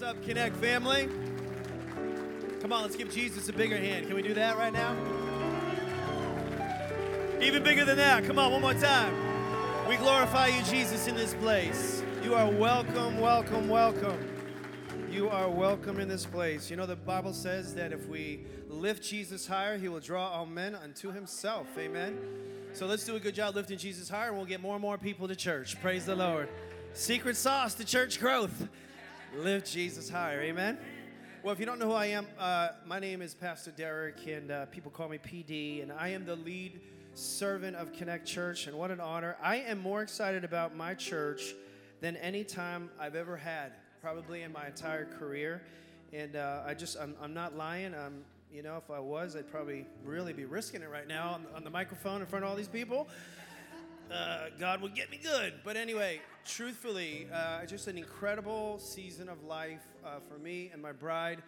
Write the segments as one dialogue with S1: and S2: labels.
S1: What's up, Connect family? Come on, let's give Jesus a bigger hand. Can we do that right now? Even bigger than that. Come on, one more time. We glorify you, Jesus, in this place. You are welcome, welcome, welcome. You are welcome in this place. You know, the Bible says that if we lift Jesus higher, he will draw all men unto himself. Amen. So let's do a good job lifting Jesus higher, and we'll get more and more people to church. Praise the Lord. Secret sauce to church growth. Lift Jesus higher. Amen. Well, if you don't know who I am, uh, my name is Pastor Deryck, and uh, people call me PD, and I am the lead servant of Connect Church, and what an honor. I am more excited about my church than any time I've ever had, probably in my entire career. And uh, I just, I'm, I'm not lying. I'm, you know, if I was, I'd probably really be risking it right now on, on the microphone in front of all these people. Uh, God would get me good. But anyway, truthfully, uh, just an incredible season of life uh, for me and my bride.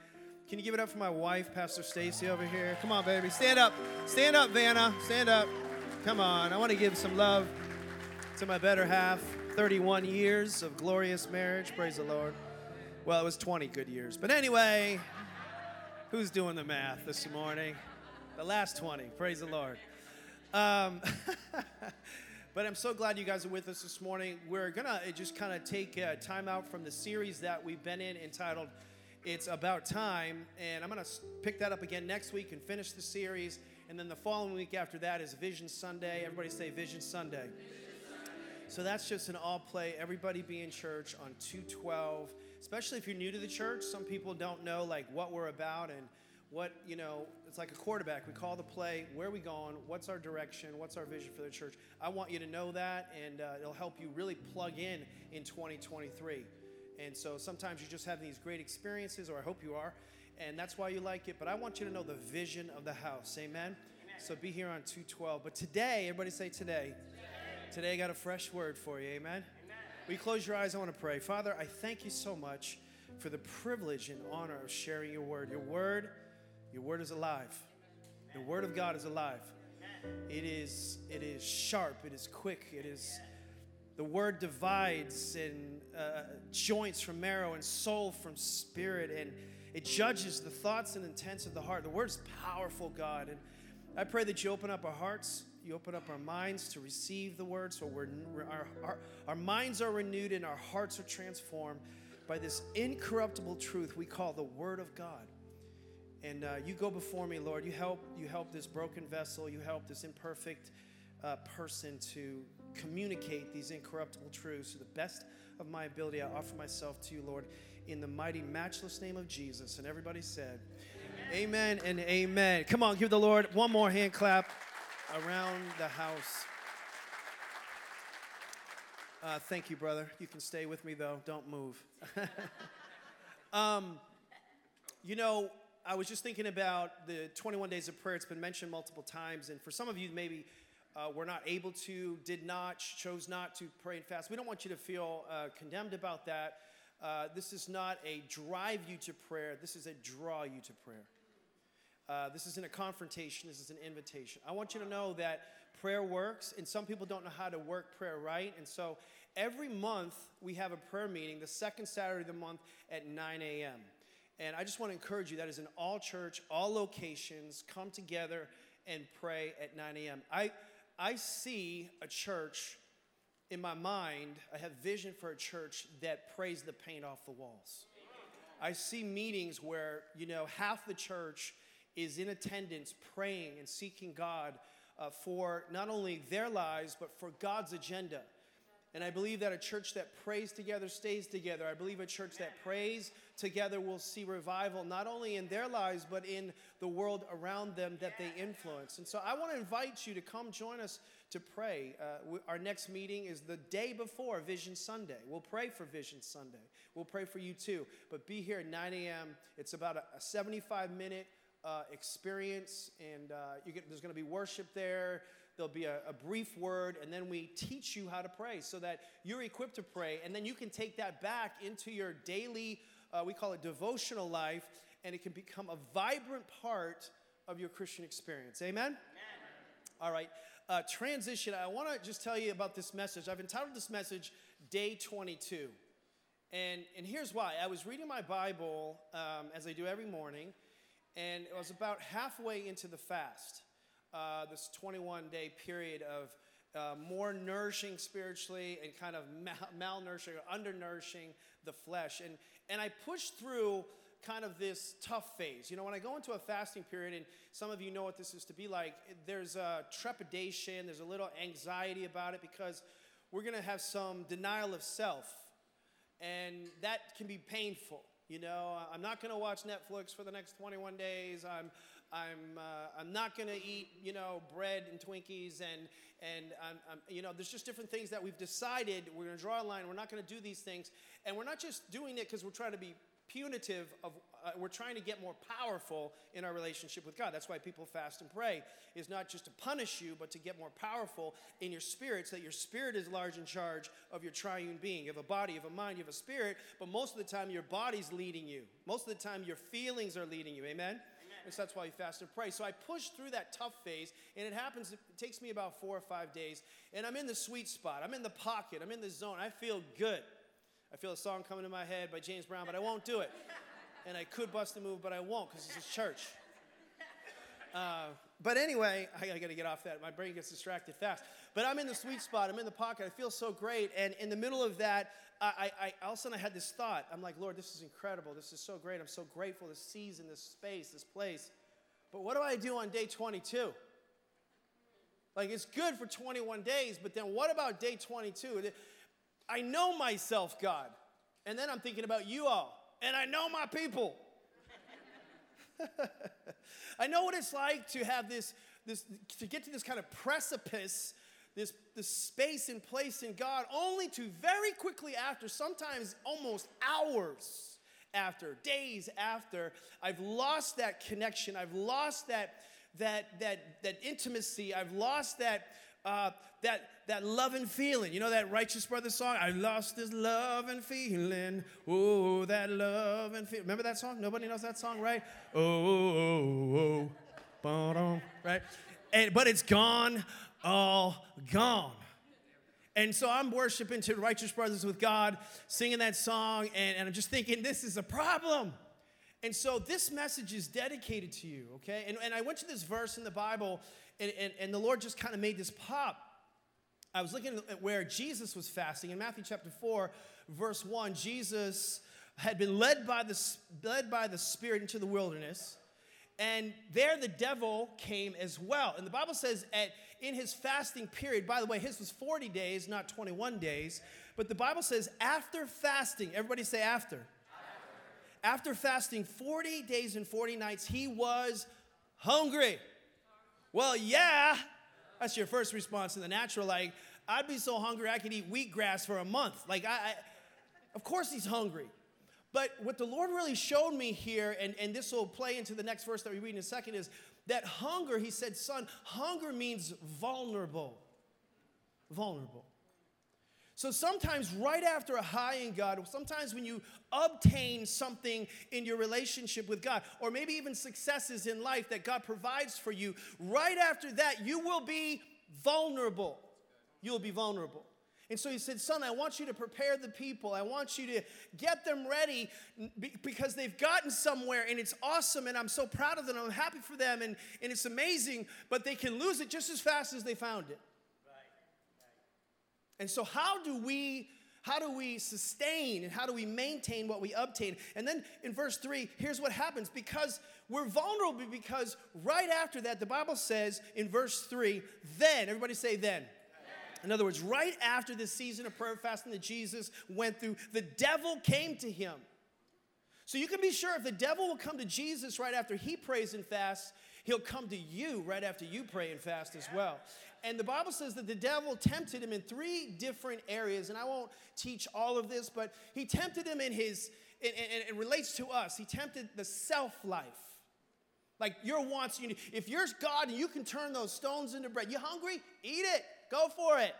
S1: Can you give it up for my wife, Pastor Stacy, over here? Come on, baby. Stand up. Stand up, Vanna. Stand up. Come on. I want to give some love to my better half. 31 years of glorious marriage. Praise the Lord. Well, it was 20 good years. But anyway, who's doing the math this morning? The last 20. Praise the Lord. Um, But I'm so glad you guys are with us this morning. We're going to just kind of take uh, time out from the series that we've been in entitled It's About Time. And I'm going to pick that up again next week and finish the series. And then the following week after that is Vision Sunday. Everybody say Vision Sunday. So that's just an all play. Everybody be in church on 212. Especially if you're new to the church, some people don't know like what we're about and what you know it's like a quarterback. We call the play where are we going what's our direction what's our vision for the church? I want you to know that and uh, it'll help you really plug in in 2023 and so sometimes you just have these great experiences or i hope you are and that's why you like it but i want you to know the vision of the house. Amen, amen. so be here on 212 but today everybody say today. Today, today i got a fresh word for you. Amen, amen. will you close your eyes? I want to pray. Father i thank you so much for the privilege and honor of sharing your word. Your word your word is alive. The word of God is alive. It is it is sharp, it is quick, it is the word divides and uh, joints from marrow and soul from spirit and it judges the thoughts and intents of the heart. The word is powerful, God. And I pray that you open up our hearts, you open up our minds to receive the word so we're, our, our, our minds are renewed and our hearts are transformed by this incorruptible truth we call the word of God. And uh, you go before me, Lord. You help, you help this broken vessel. You help this imperfect uh, person to communicate these incorruptible truths to the best of my ability. I offer myself to you, Lord, in the mighty, matchless name of Jesus. And everybody said, Amen, amen and amen. Come on, give the Lord one more hand clap around the house. Uh, thank you, brother. You can stay with me, though. Don't move. um, you know, I was just thinking about the 21 days of prayer. It's been mentioned multiple times, and for some of you, maybe uh, were not able to, did not, chose not to pray and fast. We don't want you to feel uh, condemned about that. Uh, this is not a drive you to prayer, this is a draw you to prayer. Uh, this isn't a confrontation, this is an invitation. I want you to know that prayer works, and some people don't know how to work prayer right. And so every month we have a prayer meeting, the second Saturday of the month at 9 a.m. And I just want to encourage you that is in all church, all locations, come together and pray at 9 a.m. I, I see a church in my mind, I have vision for a church that prays the paint off the walls. I see meetings where, you know, half the church is in attendance praying and seeking God uh, for not only their lives, but for God's agenda. And I believe that a church that prays together stays together. I believe a church that prays together will see revival not only in their lives, but in the world around them that they influence. And so I want to invite you to come join us to pray. Uh, our next meeting is the day before Vision Sunday. We'll pray for Vision Sunday. We'll pray for you too. But be here at 9 a.m. It's about a, 75 minute uh, experience, and uh, get, there's going to be worship there there'll be a, a, brief word, and then we teach you how to pray so that you're equipped to pray. And then you can take that back into your daily, uh, we call it devotional life, and it can become a vibrant part of your Christian experience. Amen? Amen. All right. Uh, transition. I want to just tell you about this message. I've entitled this message Day 22. And, and here's why. I was reading my Bible um, as I do every morning, and it was about halfway into the fast, uh, this 21 day period of uh, more nourishing spiritually and kind of mal- malnourishing or undernourishing the flesh. And, and I pushed through kind of this tough phase. You know, when I go into a fasting period, and some of you know what this is to be like, there's a trepidation, there's a little anxiety about it because we're going to have some denial of self. And that can be painful. You know, I'm not going to watch Netflix for the next 21 days. I'm, I'm, uh, I'm not going to eat, you know, bread and Twinkies. And, and I'm, I'm, you know, there's just different things that we've decided we're going to draw a line. We're not going to do these things. And we're not just doing it because we're trying to be punitive of uh, we're trying to get more powerful in our relationship with god that's why people fast and pray is not just to punish you but to get more powerful in your spirit so that your spirit is large in charge of your triune being you have a body you have a mind you have a spirit but most of the time your body's leading you most of the time your feelings are leading you amen and so that's why you fast and pray. So I push through that tough phase, and it happens, it takes me about four or five days, and I'm in the sweet spot. I'm in the pocket. I'm in the zone. I feel good. I feel a song coming to my head by James Brown, but I won't do it. And I could bust a move, but I won't because it's a church. Uh, but anyway, I, I got to get off that. My brain gets distracted fast. But I'm in the sweet spot. I'm in the pocket. I feel so great. And in the middle of that, I, I, all of a sudden I had this thought. I'm like, Lord, this is incredible. This is so great. I'm so grateful. This season, this space, this place. But what do I do on day 22? Like, it's good for 21 days, but then what about day 22? I know myself, God. And then I'm thinking about you all. And I know my people. I know what it's like to have this, this to get to this kind of precipice, this, this space and place in God, only to very quickly after, sometimes almost hours after, days after, I've lost that connection. I've lost that, that, that, that intimacy. I've lost that, uh, that, that love and feeling. You know that Righteous Brothers song? I lost this love and feeling. Oh, that love and feeling. Remember that song? Nobody knows that song, right? Oh, oh, oh, oh. right? And, but it's gone, all gone. And so I'm worshiping to Righteous Brothers with God, singing that song, and, and I'm just thinking, this is a problem. And so this message is dedicated to you, okay? And, and I went to this verse in the Bible, and, and, and the Lord just kind of made this pop. I was looking at where Jesus was fasting. In Matthew chapter 4, verse 1, Jesus had been led by the, led by the Spirit into the wilderness. And there the devil came as well. And the Bible says at in his fasting period, by the way, his was 40 days, not 21 days. But the Bible says after fasting, everybody say after. After, after fasting 40 days and 40 nights, he was hungry. Well, yeah, that's your first response in the natural. Like, I'd be so hungry I could eat wheatgrass for a month. Like, I, I of course he's hungry. But what the Lord really showed me here, and, and this will play into the next verse that we read in a second, is that hunger, he said, son, hunger means vulnerable. Vulnerable. So sometimes, right after a high in God, sometimes when you obtain something in your relationship with God, or maybe even successes in life that God provides for you, right after that, you will be vulnerable. You'll be vulnerable. And so he said, Son, I want you to prepare the people. I want you to get them ready because they've gotten somewhere and it's awesome and I'm so proud of them. I'm happy for them and, and it's amazing, but they can lose it just as fast as they found it. And so, how do we how do we sustain and how do we maintain what we obtain? And then in verse 3, here's what happens because we're vulnerable because right after that the Bible says in verse 3, then everybody say then. In other words, right after this season of prayer and fasting that Jesus went through, the devil came to him. So you can be sure if the devil will come to Jesus right after he prays and fasts, he'll come to you right after you pray and fast as well. And the Bible says that the devil tempted him in three different areas, and I won't teach all of this, but he tempted him in his, and it relates to us. He tempted the self life. Like your wants, if you're God and you can turn those stones into bread, you hungry? Eat it. Go for it.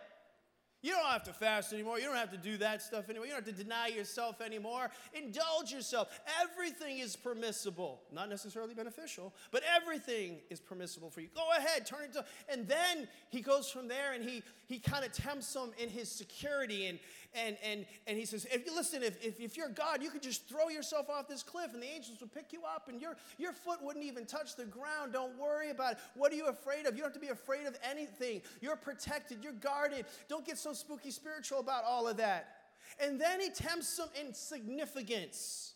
S1: You don't have to fast anymore. You don't have to do that stuff anymore. You don't have to deny yourself anymore. Indulge yourself. Everything is permissible. Not necessarily beneficial, but everything is permissible for you. Go ahead, turn it to. And then he goes from there and he he kind of tempts them in his security and and, and, and he says, if you listen, if, if, if you're God, you could just throw yourself off this cliff and the angels would pick you up and your, your foot wouldn't even touch the ground. Don't worry about it. What are you afraid of? You don't have to be afraid of anything. You're protected, you're guarded. Don't get so spooky spiritual about all of that. And then he tempts them in significance.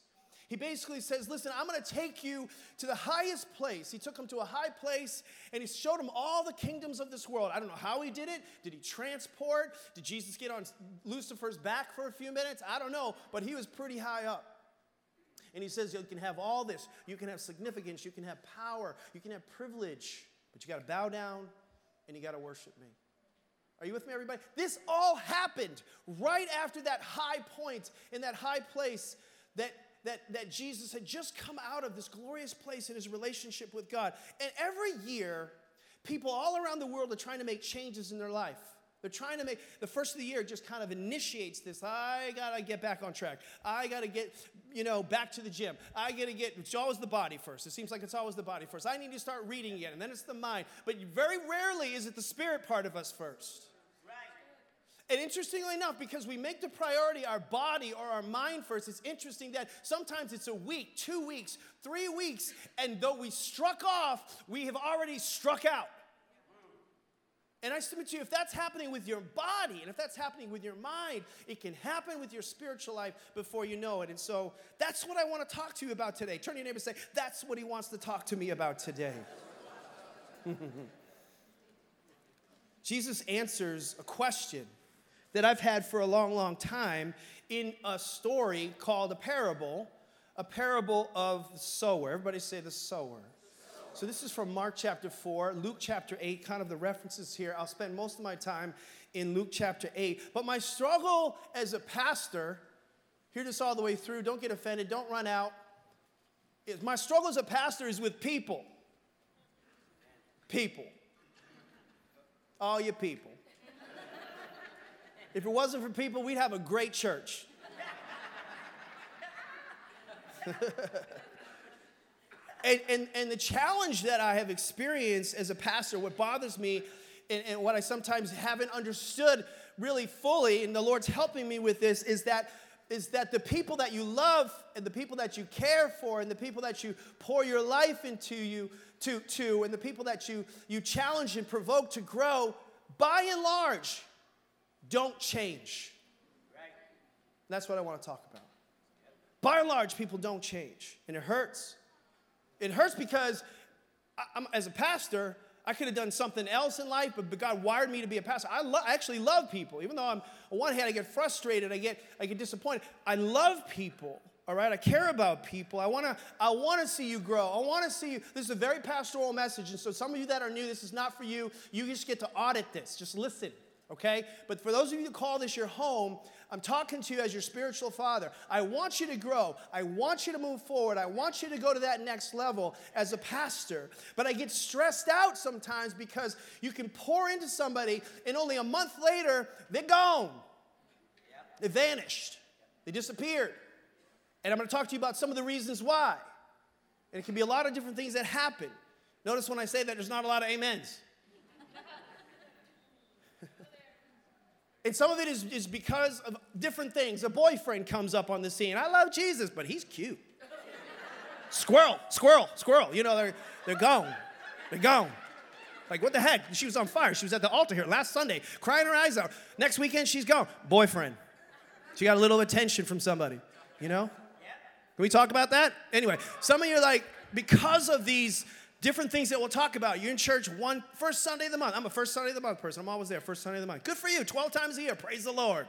S1: He basically says, Listen, I'm going to take you to the highest place. He took him to a high place and he showed him all the kingdoms of this world. I don't know how he did it. Did he transport? Did Jesus get on Lucifer's back for a few minutes? I don't know, but he was pretty high up. And he says, You can have all this. You can have significance. You can have power. You can have privilege. But you got to bow down and you got to worship me. Are you with me, everybody? This all happened right after that high point in that high place that that, that Jesus had just come out of this glorious place in his relationship with God. And every year, people all around the world are trying to make changes in their life. They're trying to make the first of the year just kind of initiates this. I gotta get back on track. I gotta get, you know, back to the gym. I gotta get, it's always the body first. It seems like it's always the body first. I need to start reading again, and then it's the mind. But very rarely is it the spirit part of us first. And interestingly enough, because we make the priority our body or our mind first, it's interesting that sometimes it's a week, two weeks, three weeks, and though we struck off, we have already struck out. And I submit to you, if that's happening with your body and if that's happening with your mind, it can happen with your spiritual life before you know it. And so that's what I want to talk to you about today. Turn to your neighbor and say, That's what he wants to talk to me about today. Jesus answers a question that I've had for a long, long time in a story called a parable, a parable of the sower. Everybody say the sower. So this is from Mark chapter 4, Luke chapter 8, kind of the references here. I'll spend most of my time in Luke chapter 8. But my struggle as a pastor, hear this all the way through, don't get offended, don't run out. Is my struggle as a pastor is with people. People. All your people. If it wasn't for people, we'd have a great church. and, and, and the challenge that I have experienced as a pastor, what bothers me, and, and what I sometimes haven't understood really fully, and the Lord's helping me with this, is that is that the people that you love and the people that you care for and the people that you pour your life into you to, to and the people that you you challenge and provoke to grow by and large don't change. That's what I want to talk about. By and large, people don't change, and it hurts. It hurts because I, as a pastor, I could have done something else in life, but God wired me to be a pastor. I, lo- I actually love people, even though I'm on one hand I get frustrated, I get I get disappointed. I love people. All right, I care about people. I want to I want to see you grow. I want to see you. This is a very pastoral message, and so some of you that are new, this is not for you. You just get to audit this. Just listen okay? But for those of you that call this your home, I'm talking to you as your spiritual father. I want you to grow. I want you to move forward. I want you to go to that next level as a pastor. But I get stressed out sometimes because you can pour into somebody and only a month later, they're gone. They vanished. They disappeared. And I'm going to talk to you about some of the reasons why. And it can be a lot of different things that happen. Notice when I say that, there's not a lot of amens. And some of it is, is because of different things. A boyfriend comes up on the scene. I love Jesus, but he's cute. squirrel, squirrel, squirrel. You know, they're, they're gone. They're gone. Like, what the heck? She was on fire. She was at the altar here last Sunday, crying her eyes out. Next weekend, she's gone. Boyfriend. She got a little attention from somebody, you know? Can we talk about that? Anyway, some of you are like, because of these different things that we'll talk about. You're in church one first Sunday of the month. I'm a first Sunday of the month person. I'm always there, first Sunday of the month. Good for you. 12 times a year. Praise the Lord.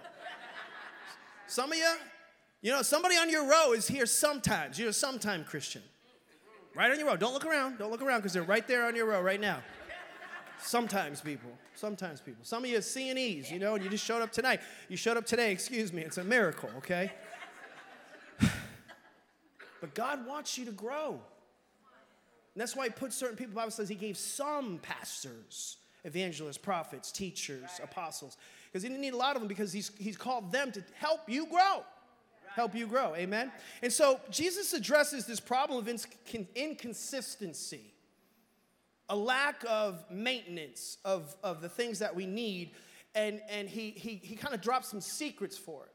S1: Some of you, you know, somebody on your row is here sometimes. You're a sometime Christian. Right on your row. Don't look around. Don't look around because they're right there on your row right now. Sometimes people. Sometimes people. Some of you are C and you know, and you just showed up tonight. You showed up today, excuse me. It's a miracle, okay? but God wants you to grow. And that's why he put certain people, the Bible says he gave some pastors, evangelists, prophets, teachers, right. apostles. Because he didn't need a lot of them because he's, he's called them to help you grow. Right. Help you grow. Amen? And so Jesus addresses this problem of inconsistency, a lack of maintenance of, of the things that we need. and, and he, he, he kind of drops some secrets for it.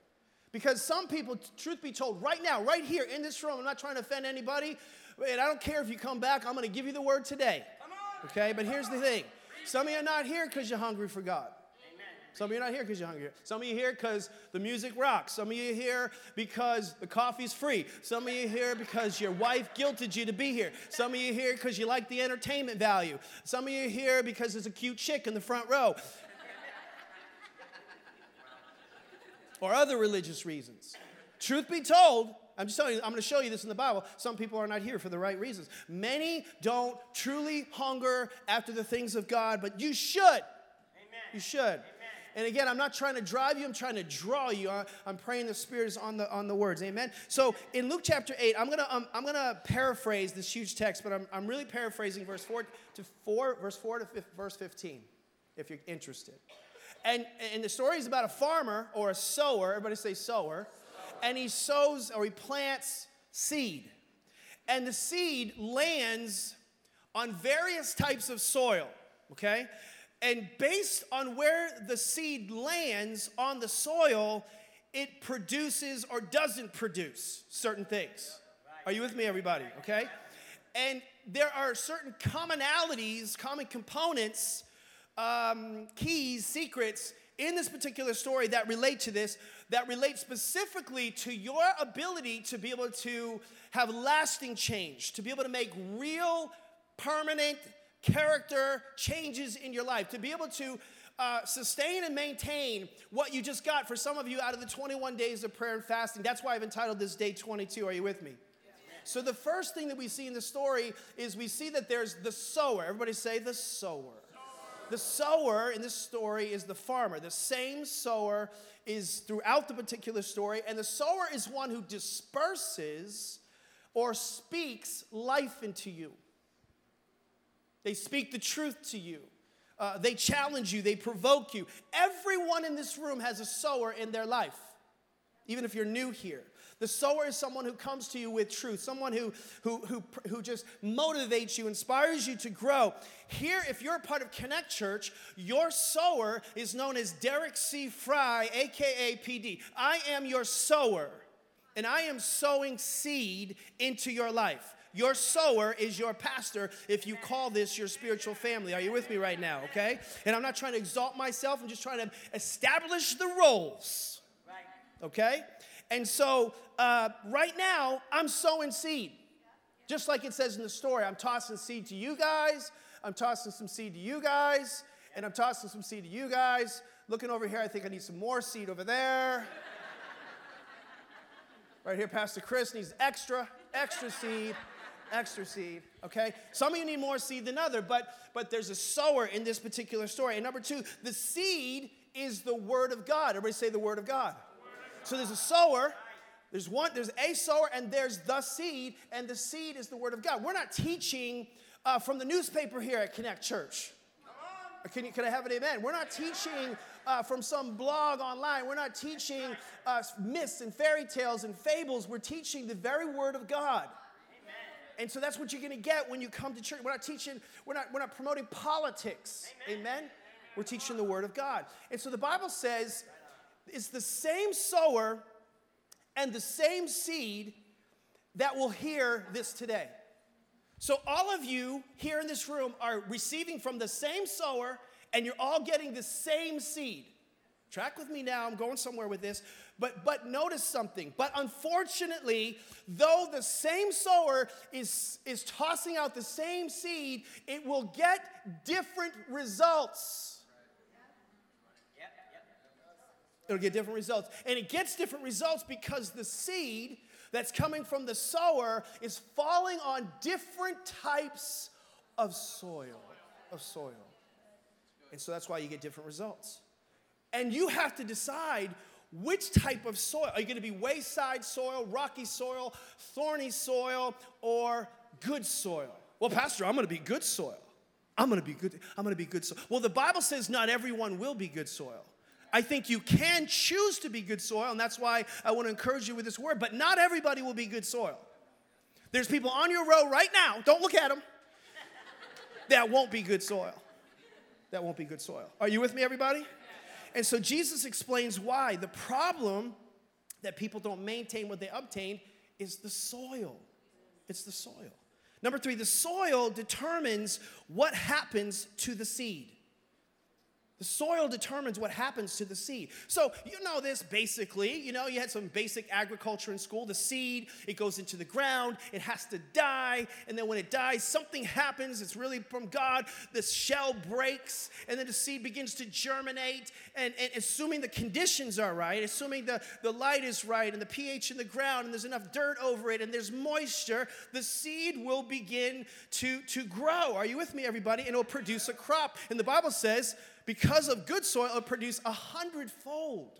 S1: Because some people, truth be told, right now, right here in this room, I'm not trying to offend anybody, and I don't care if you come back, I'm going to give you the word today. Okay, but here's the thing some of you are not here because you're hungry for God. Some of you are not here because you're hungry. Some of you are here because the music rocks. Some of you are here because the coffee's free. Some of you are here because your wife guilted you to be here. Some of you are here because you like the entertainment value. Some of you are here because there's a cute chick in the front row. or other religious reasons. Truth be told, I'm just telling you, I'm going to show you this in the Bible. Some people are not here for the right reasons. Many don't truly hunger after the things of God, but you should. Amen. You should. Amen. And again, I'm not trying to drive you, I'm trying to draw you. I'm praying the Spirit is on the, on the words. Amen. So in Luke chapter 8, I'm going to um, I'm gonna paraphrase this huge text, but I'm, I'm really paraphrasing verse 4 to 4, verse 4 to 5, verse 15, if you're interested. And, and the story is about a farmer or a sower, everybody say sower, and he sows or he plants seed. And the seed lands on various types of soil, okay? And based on where the seed lands on the soil, it produces or doesn't produce certain things. Are you with me, everybody? Okay? And there are certain commonalities, common components, um, keys, secrets in this particular story that relate to this, that relate specifically to your ability to be able to have lasting change, to be able to make real, permanent, character changes in your life, to be able to uh, sustain and maintain what you just got for some of you out of the 21 days of prayer and fasting. That's why I've entitled this day 22. Are you with me? So, the first thing that we see in the story is we see that there's the sower. Everybody say the sower. The sower in this story is the farmer. The same sower is throughout the particular story, and the sower is one who disperses or speaks life into you. They speak the truth to you. Uh, they challenge you, they provoke you. Everyone in this room has a sower in their life, even if you're new here. The sower is someone who comes to you with truth, someone who, who, who, who just motivates you, inspires you to grow. Here, if you're a part of Connect Church, your sower is known as Deryck C. Frye, aka PD. I am your sower, and I am sowing seed into your life. Your sower is your pastor if you call this your spiritual family. Are you with me right now? Okay? And I'm not trying to exalt myself, I'm just trying to establish the roles. Okay? And so uh, right now, I'm sowing seed. Just like it says in the story, I'm tossing seed to you guys, I'm tossing some seed to you guys, and I'm tossing some seed to you guys. Looking over here, I think I need some more seed over there. right here, Pastor Chris needs extra, extra seed extra seed, okay? Some of you need more seed than other, but but there's a sower in this particular story. And number two, the seed is the word of God. Everybody say the word of God. So there's a sower, there's one, there's a sower, and there's the seed, and the seed is the word of God. We're not teaching uh, from the newspaper here at Connect Church. Can, you, can I have an amen? We're not teaching uh, from some blog online. We're not teaching uh, myths and fairy tales and fables. We're teaching the very word of God. And so that's what you're going to get when you come to church. We're not teaching, we're not, we're not promoting politics. Amen. Amen? We're teaching the Word of God. And so the Bible says it's the same sower and the same seed that will hear this today. So all of you here in this room are receiving from the same sower and you're all getting the same seed. Track with me now, I'm going somewhere with this. But but notice something. But unfortunately, though the same sower is, is tossing out the same seed, it will get different results. It'll get different results. And it gets different results because the seed that's coming from the sower is falling on different types of soil. Of soil. And so that's why you get different results. And you have to decide which type of soil. Are you going to be wayside soil, rocky soil, thorny soil, or good soil? Well, Pastor, I'm going to be good soil. I'm going to be good. I'm going to be good soil. Well, the Bible says not everyone will be good soil. I think you can choose to be good soil, and that's why I want to encourage you with this word, but not everybody will be good soil. There's people on your row right now, don't look at them, that won't be good soil. That won't be good soil. Are you with me, everybody? And so Jesus explains why. The problem that people don't maintain what they obtained is the soil. It's the soil. Number three, the soil determines what happens to the seed. The soil determines what happens to the seed. So, you know this basically. You know, you had some basic agriculture in school. The seed, it goes into the ground, it has to die, and then when it dies, something happens. It's really from God. The shell breaks, and then the seed begins to germinate. And, and assuming the conditions are right, assuming the, the light is right, and the pH in the ground, and there's enough dirt over it, and there's moisture, the seed will begin to, to grow. Are you with me, everybody? And it'll produce a crop. And the Bible says, because of good soil, it'll produce a hundredfold,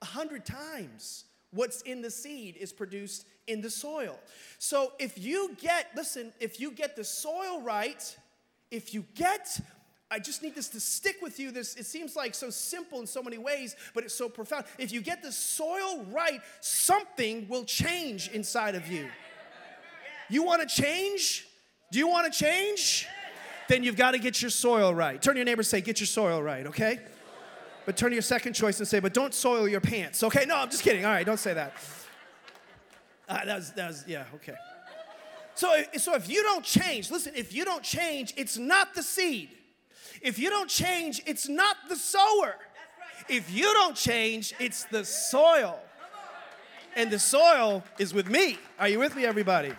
S1: a hundred times what's in the seed is produced in the soil. So if you get, listen, if you get the soil right, if you get I just need this to stick with you. This it seems like so simple in so many ways, but it's so profound. If you get the soil right, something will change inside of you. You want to change? Do you want to change? Then you've got to get your soil right. Turn your neighbor and say, Get your soil right, okay? But turn to your second choice and say, But don't soil your pants, okay? No, I'm just kidding. All right, don't say that. Uh, that, was, that was, yeah, okay. So, so if you don't change, listen, if you don't change, it's not the seed. If you don't change, it's not the sower. If you don't change, it's the soil. And the soil is with me. Are you with me, everybody?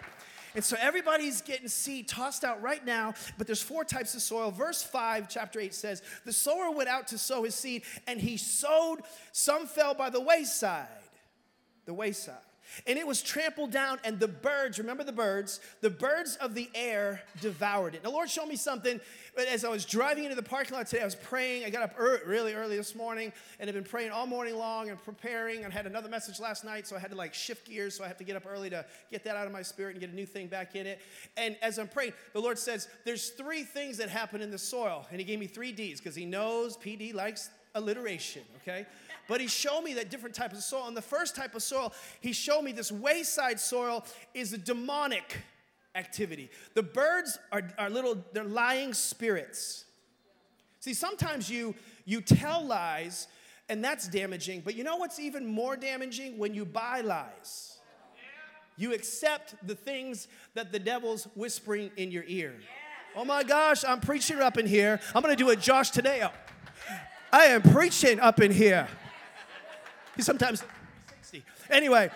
S1: And so everybody's getting seed tossed out right now, but there's four types of soil. Verse 5, chapter 8 says, The sower went out to sow his seed, and he sowed, some fell by the wayside. The wayside and it was trampled down, and the birds, remember the birds, the birds of the air devoured it. The Lord showed me something but as I was driving into the parking lot today. I was praying. I got up early, really early this morning and have been praying all morning long and preparing. And had another message last night, so I had to like shift gears. So I have to get up early to get that out of my spirit and get a new thing back in it. And as I'm praying, the Lord says, There's three things that happen in the soil. And He gave me three D's because He knows PD likes alliteration, okay? But he showed me that different types of soil. And the first type of soil, he showed me this wayside soil is a demonic activity. The birds are, are little, they're lying spirits. See, sometimes you you tell lies, and that's damaging. But you know what's even more damaging? When you buy lies. You accept the things that the devil's whispering in your ear. Oh my gosh, I'm preaching up in here. I'm gonna do a Josh today. I am preaching up in here. Sometimes 60. Anyway,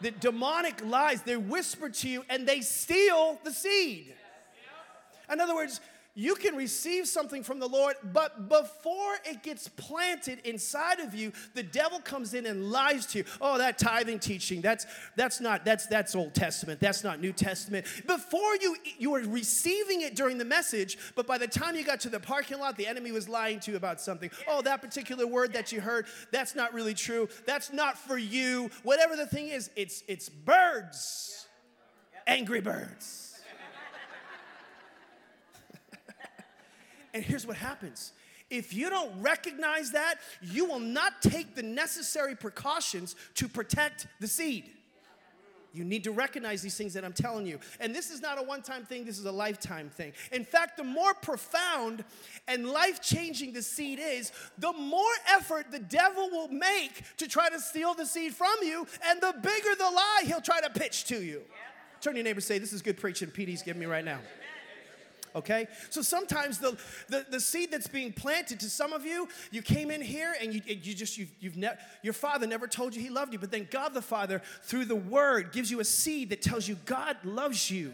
S1: the demonic lies, they whisper to you and they steal the seed. In other words, you can receive something from the Lord, but before it gets planted inside of you, the devil comes in and lies to you. Oh, that tithing teaching, that's that's not that's that's Old Testament. That's not New Testament. Before you you were receiving it during the message, but by the time you got to the parking lot, the enemy was lying to you about something. Oh, that particular word that you heard, that's not really true. That's not for you. Whatever the thing is, it's it's birds. Angry birds. And here's what happens if you don't recognize that, you will not take the necessary precautions to protect the seed. You need to recognize these things that I'm telling you. And this is not a one time thing, this is a lifetime thing. In fact, the more profound and life changing the seed is, the more effort the devil will make to try to steal the seed from you, and the bigger the lie he'll try to pitch to you. Turn your neighbor say, This is good preaching PD's giving me right now okay? So sometimes the, the, the, seed that's being planted to some of you, you came in here and you, you just, you've, you've ne- your father never told you he loved you, but then God the Father, through the word, gives you a seed that tells you God loves you.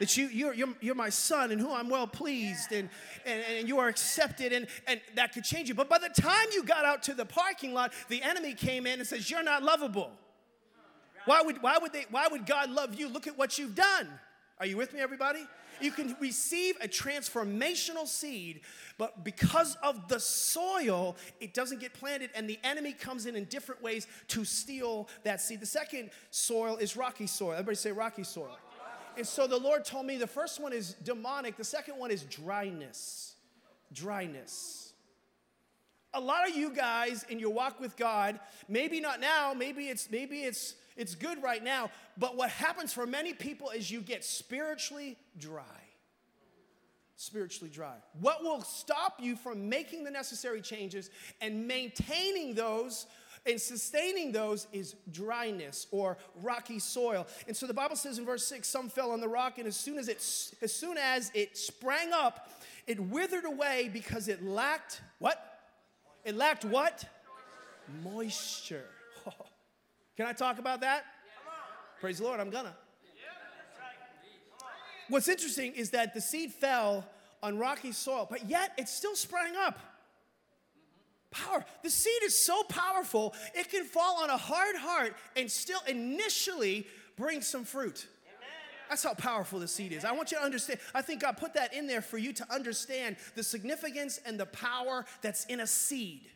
S1: That you, you're, you're, you're, my son and who I'm well pleased and, and, and you are accepted and, and that could change you. But by the time you got out to the parking lot, the enemy came in and says, You're not lovable. Why would, why would, they, why would God love you? Look at what you've done. Are you with me, everybody? You can receive a transformational seed, but because of the soil, it doesn't get planted, and the enemy comes in in different ways to steal that seed. The second soil is rocky soil. Everybody say rocky soil. And so the Lord told me the first one is demonic, the second one is dryness. Dryness. A lot of you guys in your walk with God, maybe not now, maybe it's maybe it's it's good right now, but what happens for many people is you get spiritually dry. spiritually dry? What will stop you from making the necessary changes and maintaining those and sustaining those is dryness or rocky soil. And so the Bible says in verse 6 some fell on the rock and as soon as it as soon as it sprang up it withered away because it lacked what? It lacked what? Moisture. Can I talk about that? Praise the Lord, I'm gonna. What's interesting is that the seed fell on rocky soil, but yet it still sprang up. Power. The seed is so powerful, it can fall on a hard heart and still initially bring some fruit. That's how powerful the seed is. I want you to understand. I think God put that in there for you to understand the significance and the power that's in a seed.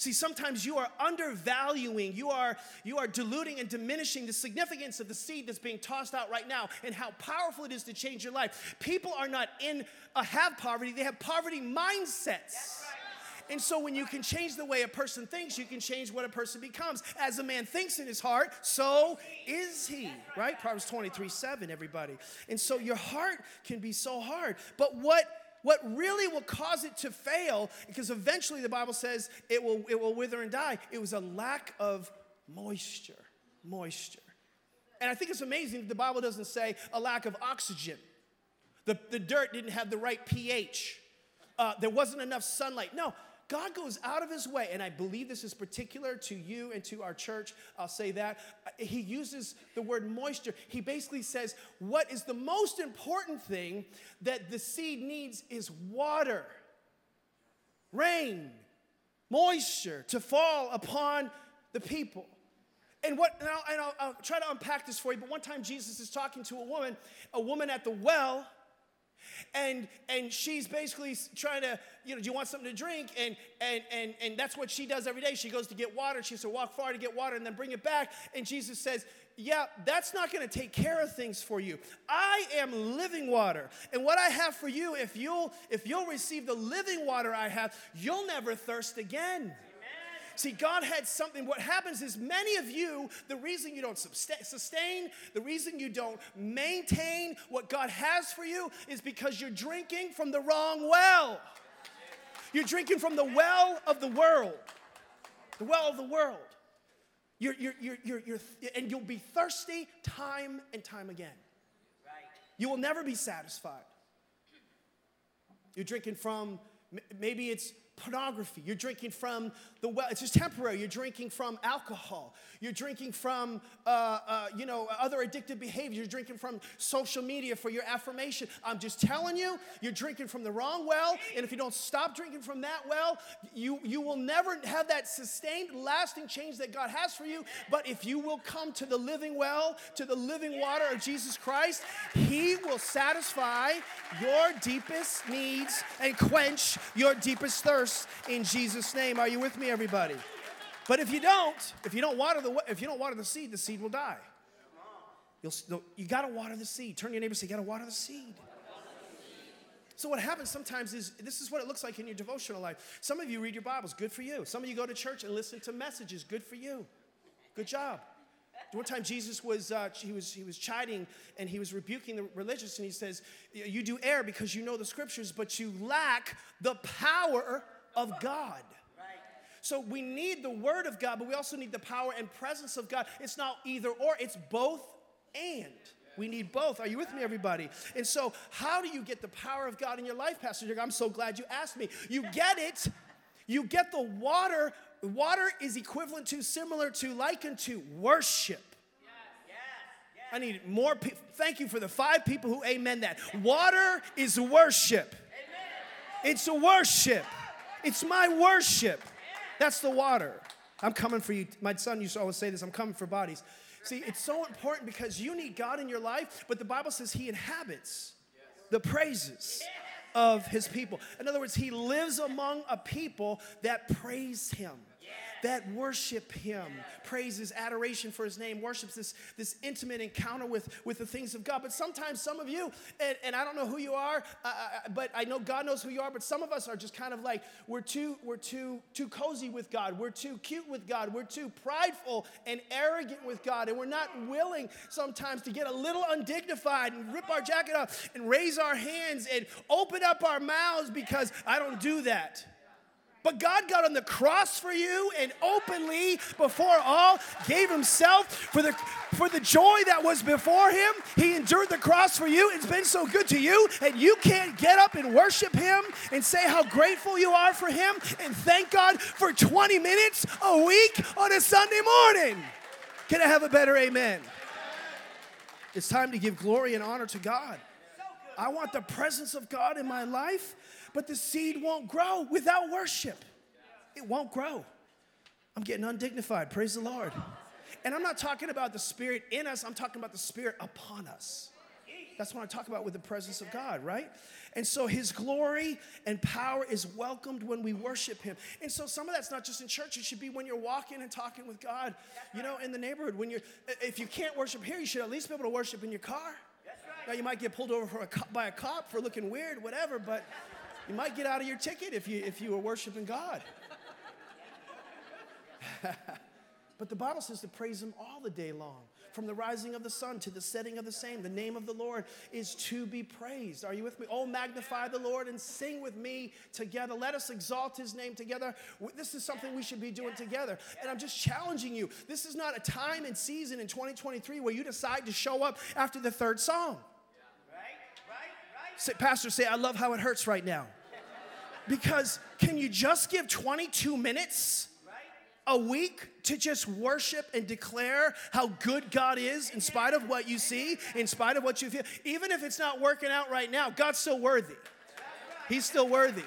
S1: See, sometimes you are undervaluing, you are, you are diluting and diminishing the significance of the seed that's being tossed out right now and how powerful it is to change your life. People are not in a have poverty, they have poverty mindsets. And so when you can change the way a person thinks, you can change what a person becomes. As a man thinks in his heart, so is he. Right? Proverbs 23 7, everybody. And so your heart can be so hard. But what what really will cause it to fail, because eventually the Bible says it will, it will wither and die, it was a lack of moisture. Moisture. And I think it's amazing that the Bible doesn't say a lack of oxygen. The, the dirt didn't have the right pH. Uh, there wasn't enough sunlight. No, God goes out of his way, and I believe this is particular to you and to our church. I'll say that. He uses the word moisture. He basically says, What is the most important thing that the seed needs is water, rain, moisture to fall upon the people. And what, and, I'll, and I'll, I'll try to unpack this for you, but one time Jesus is talking to a woman, a woman at the well and and she's basically trying to you know do you want something to drink? And and and and that's what she does every day. She goes to get water. She has to walk far to get water and then bring it back. And jesus says yeah that's not going to take care of things for you. I am living water. And what i have for you if you'll if you'll receive the living water i have you'll never thirst again See, God had something. What happens is many of you, the reason you don't sustain, the reason you don't maintain what God has for you is because you're drinking from the wrong well. You're drinking from the well of the world. The well of the world. You're, you're, you're, you're, you're and you'll be thirsty time and time again. You will never be satisfied. You're drinking from, maybe it's pornography. You're drinking from the well. It's just temporary. You're drinking from alcohol. You're drinking from, uh, uh, you know, other addictive behaviors. You're drinking from social media for your affirmation. I'm just telling you, you're drinking from the wrong well. And if you don't stop drinking from that well, you, you will never have that sustained, lasting change that God has for you. But if you will come to the living well, to the living water of Jesus Christ, He will satisfy your deepest needs and quench your deepest thirst in Jesus' name. Are you with me, everybody? But if you don't, if you don't water the if you don't water the seed, the seed will die. You'll, you got to water the seed. Turn your neighbor and say, "You got to water the seed." So what happens sometimes is this is what it looks like in your devotional life. Some of you read your Bibles, good for you. Some of you go to church and listen to messages, good for you. Good job. One time Jesus was uh, he was he was chiding and he was rebuking the religious and he says, "You do err because you know the scriptures, but you lack the power of God." So we need the word of God, but we also need the power and presence of God. It's not either or, it's both and. We need both. Are you with me, everybody? And so, how do you get the power of God in your life, Pastor? I'm so glad you asked me. You get it. You get the water. Water is equivalent to, similar to, likened to worship. I need more people. Thank you for the five people who amen that. Water is worship. It's a worship. It's my worship. That's the water. I'm coming for you. My son used to always say this I'm coming for bodies. See, it's so important because you need God in your life, but the Bible says He inhabits the praises of His people. In other words, He lives among a people that praise Him that worship him, praises, adoration for his name, worships this, this intimate encounter with, with the things of God. But sometimes some of you, and, and I don't know who you are, uh, uh, but I know God knows who you are, but some of us are just kind of like, we're too, we're too, too cozy with God. We're too cute with God. We're too prideful and arrogant with God. And we're not willing sometimes to get a little undignified and rip our jacket off and raise our hands and open up our mouths because I don't do that. But God got on the cross for you and openly, before all, gave himself for the, for the joy that was before him. He endured the cross for you. It's been so good to you, and you can't get up and worship him and say how grateful you are for him and thank God for 20 minutes a week on a Sunday morning. Can I have a better amen? It's time to give glory and honor to God. I want the presence of God in my life but the seed won't grow without worship. It won't grow. I'm getting undignified. Praise the Lord. And I'm not talking about the Spirit in us, I'm talking about the Spirit upon us. That's what I talk about with the presence of God, right? And so his glory and power is welcomed when we worship him. And so some of that's not just in church, it should be when you're walking and talking with God, you know, in the neighborhood. When you're if you can't worship here, you should at least be able to worship in your car. Now you might get pulled over a, by a cop for looking weird, whatever, but you might get out of your ticket if you, if you were worshiping God. but the Bible says to praise Him all the day long. From the rising of the sun to the setting of the same, the name of the Lord is to be praised. Are you with me? Oh, magnify the Lord and sing with me together. Let us exalt His name together. This is something we should be doing together. And I'm just challenging you. This is not a time and season in 2023 where you decide to show up after the third song. Say, Pastor, say, I love how it hurts right now. Because can you just give 22 minutes a week to just worship and declare how good God is in spite of what you see, in spite of what you feel? Even if it's not working out right now, God's still worthy. He's still worthy.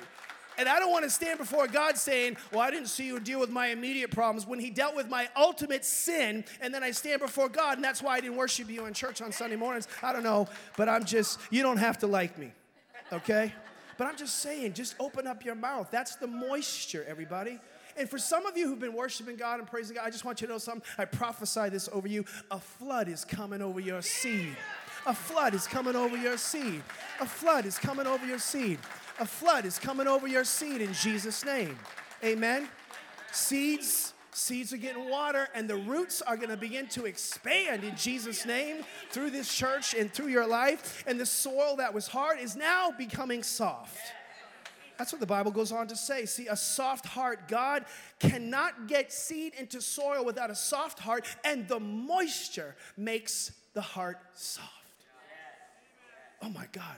S1: And I don't want to stand before God saying, Well, I didn't see you deal with my immediate problems when He dealt with my ultimate sin. And then I stand before God, and that's why I didn't worship you in church on Sunday mornings. I don't know, but I'm just, you don't have to like me, okay? But I'm just saying, just open up your mouth. That's the moisture, everybody. And for some of you who've been worshiping God and praising God, I just want you to know something. I prophesy this over you. A flood is coming over your seed. A flood is coming over your seed. A flood is coming over your seed. A flood is coming over your seed in Jesus' name. Amen. Seeds Seeds are getting water, and the roots are going to begin to expand in Jesus' name through this church and through your life. And the soil that was hard is now becoming soft. That's what the Bible goes on to say. See, a soft heart, God cannot get seed into soil without a soft heart, and the moisture makes the heart soft. Oh my God.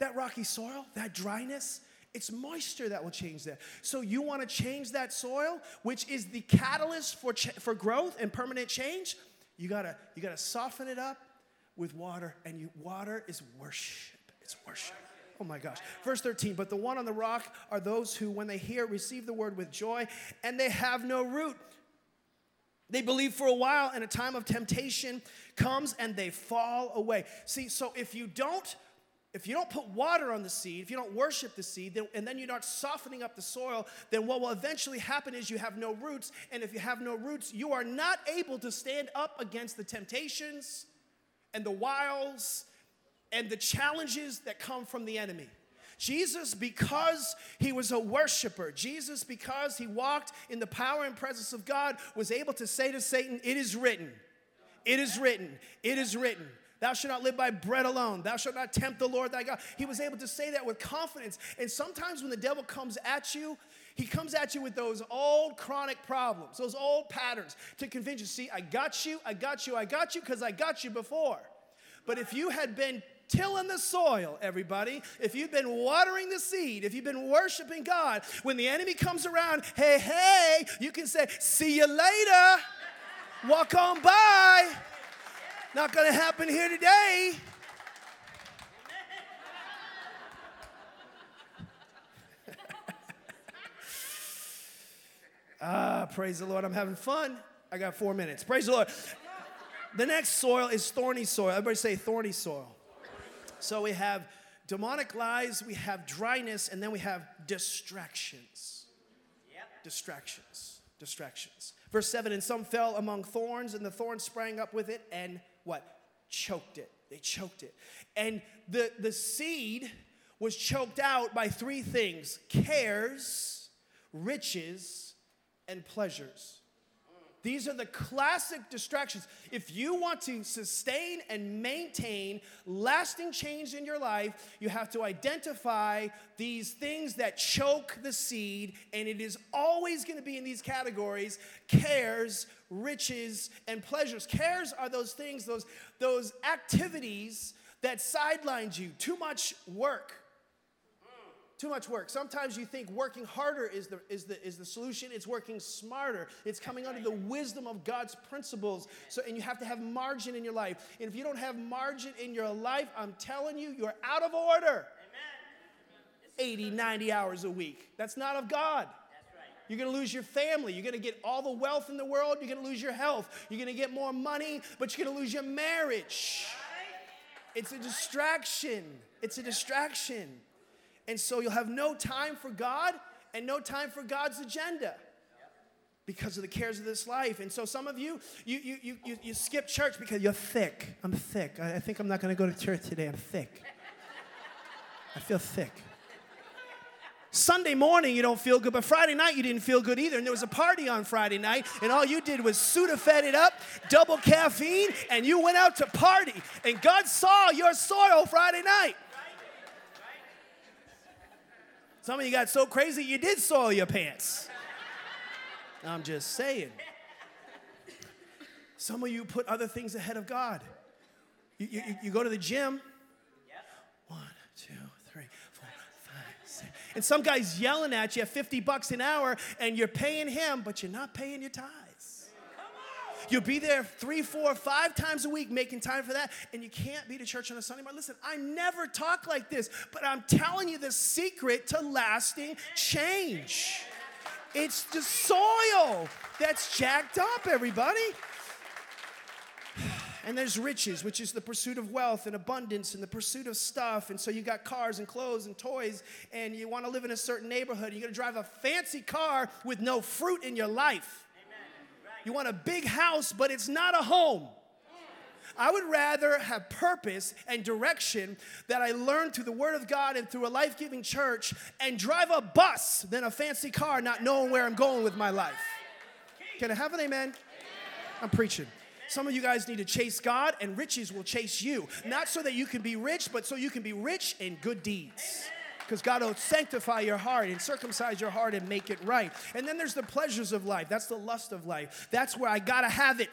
S1: That rocky soil, that dryness, it's moisture that will change that. So you want to change that soil, which is the catalyst for, ch- for growth and permanent change. You gotta you gotta soften it up with water, and you water is worship. It's worship. Oh my gosh. Verse 13, but the one on the rock are those who, when they hear, receive the word with joy, and they have no root. They believe for a while, and a time of temptation comes and they fall away. See, so if you don't if you don't put water on the seed, if you don't worship the seed, then, and then you're not softening up the soil, then what will eventually happen is you have no roots. And if you have no roots, you are not able to stand up against the temptations and the wiles and the challenges that come from the enemy. Jesus, because he was a worshiper, Jesus, because he walked in the power and presence of God, was able to say to Satan, It is written, it is written, it is written. Thou shalt not live by bread alone. Thou shalt not tempt the Lord thy God. He was able to say that with confidence. And sometimes when the devil comes at you, he comes at you with those old chronic problems, those old patterns to convince you, see, I got you, I got you, I got you, because I got you before. But if you had been tilling the soil, everybody, if you've been watering the seed, if you've been worshiping God, when the enemy comes around, hey, hey, you can say, see you later, walk on by. Not going to happen here today. ah, praise the Lord. I'm having fun. I got four minutes. Praise the Lord. The next soil is thorny soil. Everybody say thorny soil. So we have demonic lies, we have dryness, and then we have distractions. Yep. Distractions distractions. Verse 7 And some fell among thorns, and the thorns sprang up with it and what? Choked it. They choked it. And the, the seed was choked out by three things cares, riches, and pleasures. These are the classic distractions. If you want to sustain and maintain lasting change in your life, you have to identify these things that choke the seed, and it is always going to be in these categories cares, riches, and pleasures. Cares are those things, those, those activities that sidelines you, too much work too much work. Sometimes you think working harder is the, is the, is the solution. It's working smarter. It's coming under the wisdom of God's principles. So, and you have to have margin in your life. And if you don't have margin in your life, I'm telling you, you're out of order. Amen. 80, 90 hours a week. That's not of God. You're gonna lose your family. You're gonna get all the wealth in the world. You're gonna lose your health. You're gonna get more money, but you're gonna lose your marriage. It's a distraction. It's a distraction. And so you'll have no time for God and no time for God's agenda because of the cares of this life. And so some of you, you, you, you, you, skip church because you're thick. I'm thick. I, I think I'm not going to go to church today. I'm thick. I feel thick. Sunday morning, you don't feel good, but Friday night, you didn't feel good either. And there was a party on Friday night, and all you did was Sudafed it up, double caffeine, and you went out to party. And God saw your soil Friday night. Some of you got so crazy you did soil your pants. I'm just saying. Some of you put other things ahead of God. You, you, you go to the gym. One, two, three, four, five, six. And some guy's yelling at you at 50 bucks an hour, and you're paying him, but you're not paying your time. You'll be there three, four, five times a week making time for that, and you can't be to church on a Sunday morning. Listen, I never talk like this, but I'm telling you the secret to lasting change. It's the soil that's jacked up, everybody. And there's riches, which is the pursuit of wealth and abundance and the pursuit of stuff. And so you got cars and clothes and toys, and you want to live in a certain neighborhood. You're going to drive a fancy car with no fruit in your life. You want a big house, but it's not a home. I would rather have purpose and direction that I learned through the Word of God and through a life giving church and drive a bus than a fancy car not knowing where I'm going with my life. Can I have an amen? I'm preaching. Some of you guys need to chase God, and riches will chase you. Not so that you can be rich, but so you can be rich in good deeds because God will sanctify your heart and circumcise your heart and make it right. And then there's the pleasures of life. That's the lust of life. That's where I gotta have it.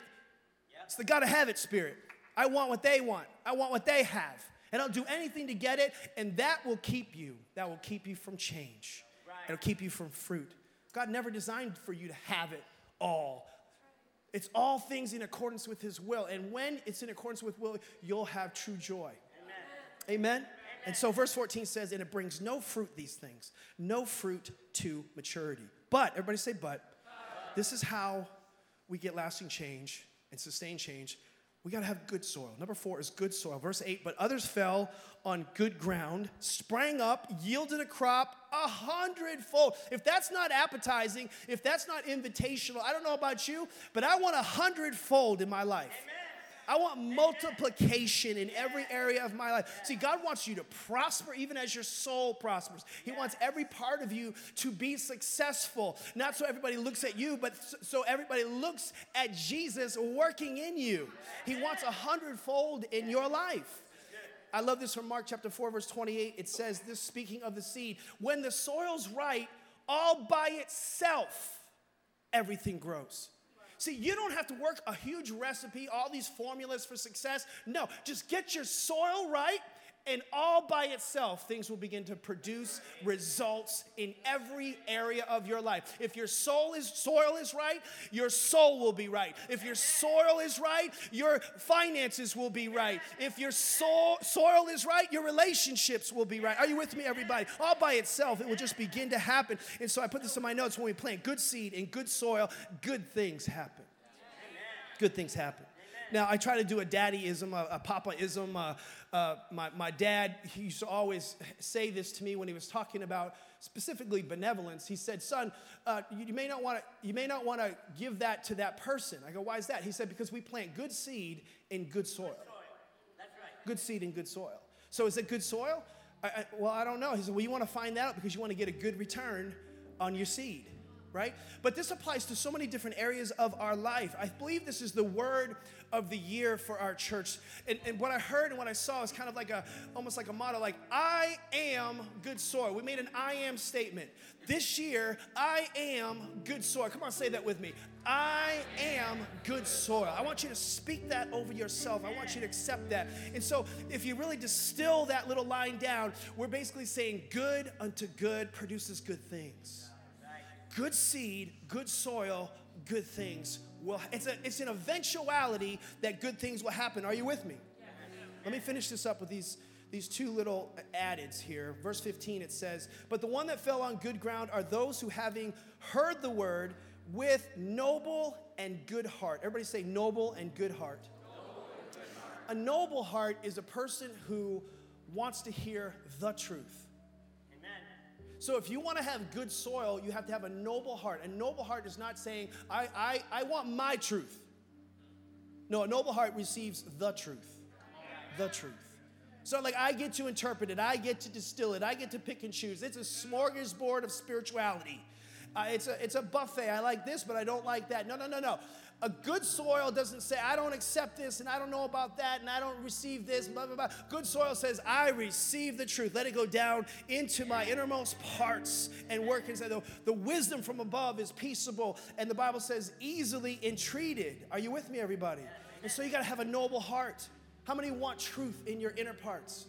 S1: It's the gotta have it spirit. I want what they want, I want what they have. And I'll do anything to get it, and that will keep you. That will keep you from change. It'll keep you from fruit. God never designed for you to have it all. It's all things in accordance with His will. And when it's in accordance with will, you'll have true joy. Amen. Amen? And so verse 14 says, and it brings no fruit, these things, no fruit to maturity. But, everybody say, but. This is how we get lasting change and sustain change. We got to have good soil. Number four is good soil. Verse 8, but others fell on good ground, sprang up, yielded a crop a hundredfold. If that's not appetizing, if that's not invitational, I don't know about you, but I want a hundredfold in my life. Amen. I want multiplication in every area of my life. See, God wants you to prosper even as your soul prospers. He wants every part of you to be successful, not so everybody looks at you, but so everybody looks at Jesus working in you. He wants a hundredfold in your life. I love this from Mark chapter 4, verse 28. It says, This speaking of the seed, when the soil's right, all by itself, everything grows. See, you don't have to work a huge recipe, all these formulas for success. No, just get your soil right and all by itself, things will begin to produce results in every area of your life. If your soul is soil is right, your soul will be right. If your soil is right, your finances will be right. If your soil is right, your relationships will be right. Are you with me, everybody? All by itself, it will just begin to happen. And so I put this in my notes when we plant good seed in good soil, good things happen. Good things happen. Now, I try to do a daddyism, a, a papaism. Uh, uh, my, my dad, he used to always say this to me when he was talking about specifically benevolence. He said, Son, uh, you, you may not want to you may not want to give that to that person. I go, Why is that? He said, Because we plant good seed in good soil. That's right. Good seed in good soil. So is it good soil? I, I, well, I don't know. He said, Well, you want to find that out because you want to get a good return on your seed right? But this applies to so many different areas of our life. I believe this is the word of the year for our church. And, and what I heard and what I saw is kind of like a, almost like a motto, like, I am good soil. We made an I am statement. This year, I am good soil. Come on, say that with me. I am good soil. I want you to speak that over yourself. I want you to accept that. And so, if you really distill that little line down, we're basically saying, good unto good produces good things good seed, good soil, good things will it's a it's an eventuality that good things will happen. Are you with me? Let me finish this up with these these two little addeds here. Verse 15 it says, "But the one that fell on good ground are those who having heard the word with noble and good heart." Everybody say noble and good heart. Noble and good heart. A noble heart is a person who wants to hear the truth. So if you want to have good soil, you have to have a noble heart. A noble heart is not saying, I, I, I want my truth. No, a noble heart receives the truth. The truth. So, like, I get to interpret it, I get to distill it, I get to pick and choose. It's a smorgasbord of spirituality. Uh, it's, a, it's a buffet. I like this, but I don't like that. No, no, no, no. A good soil doesn't say, I don't accept this and I don't know about that and I don't receive this, blah, blah, blah. Good soil says, I receive the truth. Let it go down into my innermost parts and work inside. The, the wisdom from above is peaceable. And the Bible says, easily entreated. Are you with me, everybody? And so you got to have a noble heart. How many want truth in your inner parts?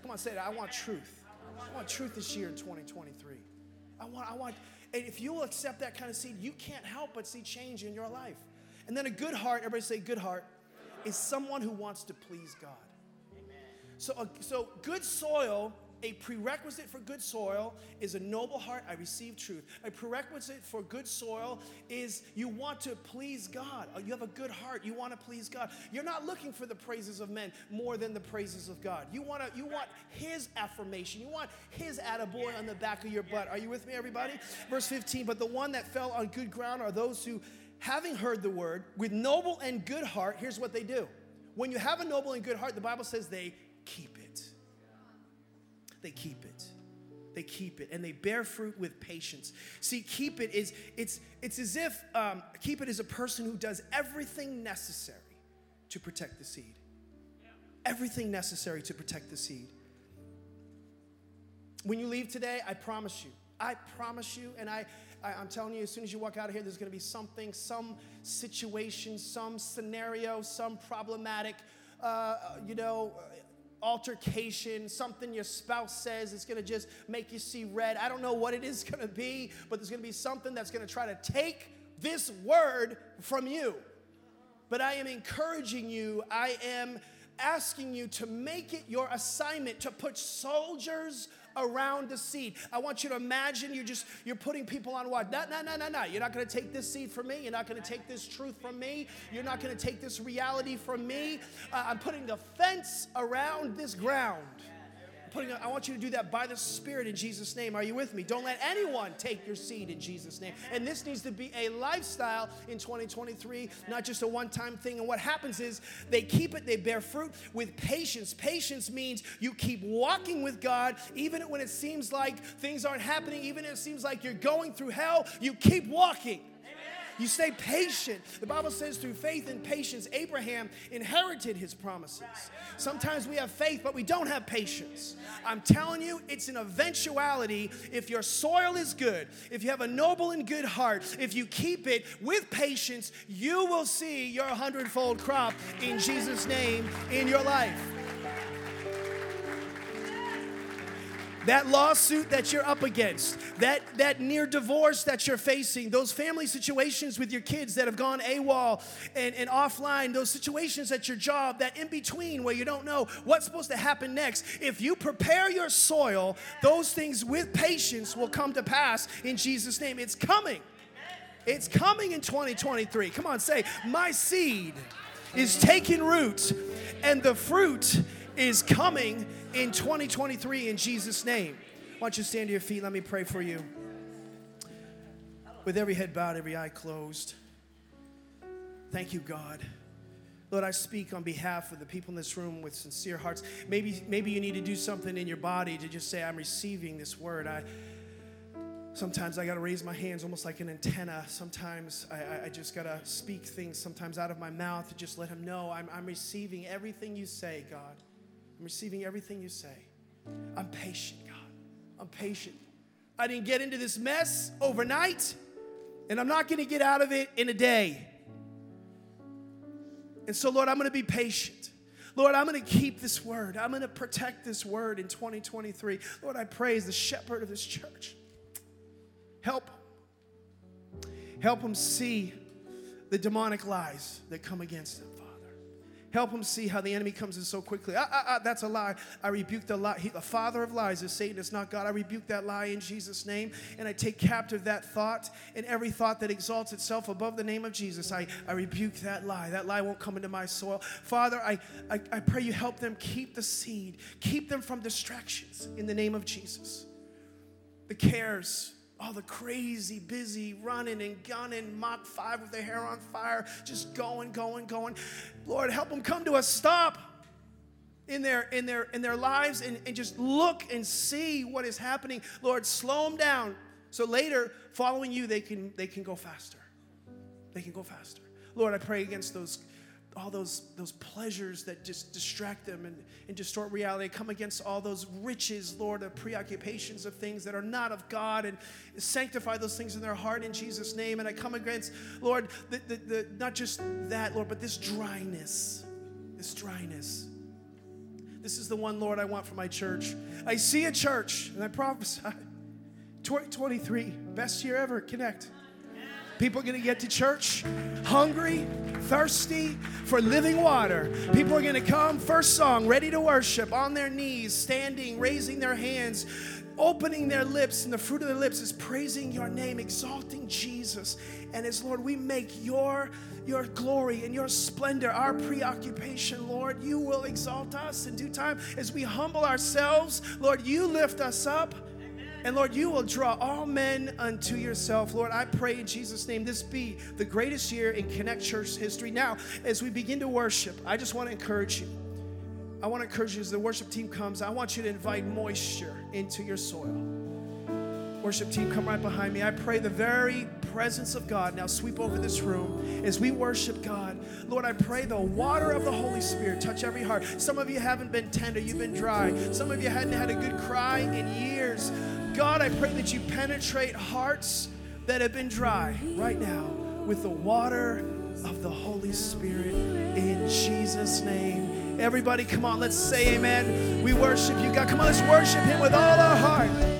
S1: Come on, say it. I want truth. I want truth this year in 2023. I want, I want, and if you will accept that kind of seed, you can't help but see change in your life. And then a good heart, everybody say good heart, is someone who wants to please God. Amen. So, uh, so good soil, a prerequisite for good soil is a noble heart. I receive truth. A prerequisite for good soil is you want to please God. Uh, you have a good heart. You want to please God. You're not looking for the praises of men more than the praises of God. You want to. You want His affirmation. You want His attaboy on the back of your butt. Are you with me, everybody? Verse 15. But the one that fell on good ground are those who having heard the word with noble and good heart, here's what they do. When you have a noble and good heart, the Bible says they keep it. They keep it. They keep it and they bear fruit with patience. See, keep it is it's it's as if um, keep it is a person who does everything necessary to protect the seed. Everything necessary to protect the seed. When you leave today, I promise you, I promise you, and I I, am telling you, as soon as you walk out of here, there's going to be something, some situation, some scenario, some problematic, uh, you know, altercation, something your spouse says it's going to just make you see red. I don't know what it is going to be, but there's going to be something that's going to try to take this word from you. But I am encouraging you, I am asking you to make it your assignment to put soldiers around the seed. I want you to imagine you're just you're putting people on watch. No, no, no, no, no. You're not going to take this seed from me. You're not going to take this truth from me. You're not going to take this reality from me. Uh, I'm putting a fence around this ground putting, I want you to do that by the Spirit in Jesus' name. Are you with me? Don't let anyone take your seed in Jesus' name. And this needs to be a lifestyle in 2023, not just a one time thing. And what happens is they keep it, they bear fruit with patience. Patience means you keep walking with God, even when it seems like things aren't happening, even if it seems like you're going through hell, you keep walking. You stay patient. The Bible says through faith and patience, Abraham inherited his promises. Sometimes we have faith, but we don't have patience. I'm telling you, it's an eventuality. If your soil is good, if you have a noble and good heart, if you keep it with patience, you will see your hundredfold crop in Jesus' name in your life. That lawsuit that you're up against, that, that near divorce that you're facing, those family situations with your kids that have gone AWOL and, and offline, those situations at your job, that in between where you don't know what's supposed to happen next. If you prepare your soil, those things with patience will come to pass in Jesus' name. It's coming. It's coming in 2023. Come on, say, My seed is taking root, and the fruit is coming in 2023 in Jesus' name. Why don't you stand to your feet? Let me pray for you. With every head bowed, every eye closed. Thank you, God. Lord, I speak on behalf of the people in this room with sincere hearts. Maybe, maybe you need to do something in your body to just say, I'm receiving this word. I sometimes I gotta raise my hands almost like an antenna. Sometimes I, I just gotta speak things sometimes out of my mouth to just let him know I'm, I'm receiving everything you say, God. I'm receiving everything you say. I'm patient, God. I'm patient. I didn't get into this mess overnight, and I'm not gonna get out of it in a day. And so, Lord, I'm going to be patient. Lord, I'm going to keep this word. I'm going to protect this word in 2023. Lord, I praise the shepherd of this church. Help. Help them see the demonic lies that come against them. Help them see how the enemy comes in so quickly. Ah, ah, ah, that's a lie. I rebuke the lie. He, the father of lies is Satan. It's not God. I rebuke that lie in Jesus' name. And I take captive that thought and every thought that exalts itself above the name of Jesus. I, I rebuke that lie. That lie won't come into my soil. Father, I, I, I pray you help them keep the seed, keep them from distractions in the name of Jesus. The cares, all the crazy, busy running and gunning, Mach 5 with their hair on fire, just going, going, going. Lord, help them come to a stop in their in their in their lives and, and just look and see what is happening. Lord, slow them down. So later, following you, they can they can go faster. They can go faster. Lord, I pray against those all those, those pleasures that just distract them and, and distort reality. Come against all those riches, Lord, of preoccupations of things that are not of God and sanctify those things in their heart in Jesus' name. And I come against, Lord, the, the, the, not just that, Lord, but this dryness. This dryness. This is the one, Lord, I want for my church. I see a church, and I prophesy 2023, best year ever, connect. People are going to get to church hungry, thirsty for living water. People are going to come, first song, ready to worship, on their knees, standing, raising their hands, opening their lips, and the fruit of their lips is praising your name, exalting Jesus. And as Lord, we make your your glory and your splendor our preoccupation, Lord. You will exalt us in due time as we humble ourselves. Lord, you lift us up. And Lord, you will draw all men unto yourself. Lord, I pray in Jesus' name this be the greatest year in Connect Church history. Now, as we begin to worship, I just want to encourage you. I want to encourage you as the worship team comes, I want you to invite moisture into your soil. Worship team, come right behind me. I pray the very presence of God now sweep over this room as we worship God. Lord, I pray the water of the Holy Spirit touch every heart. Some of you haven't been tender, you've been dry. Some of you hadn't had a good cry in years. God, I pray that you penetrate hearts that have been dry right now with the water of the Holy Spirit in Jesus' name. Everybody, come on, let's say amen. We worship you, God. Come on, let's worship Him with all our heart.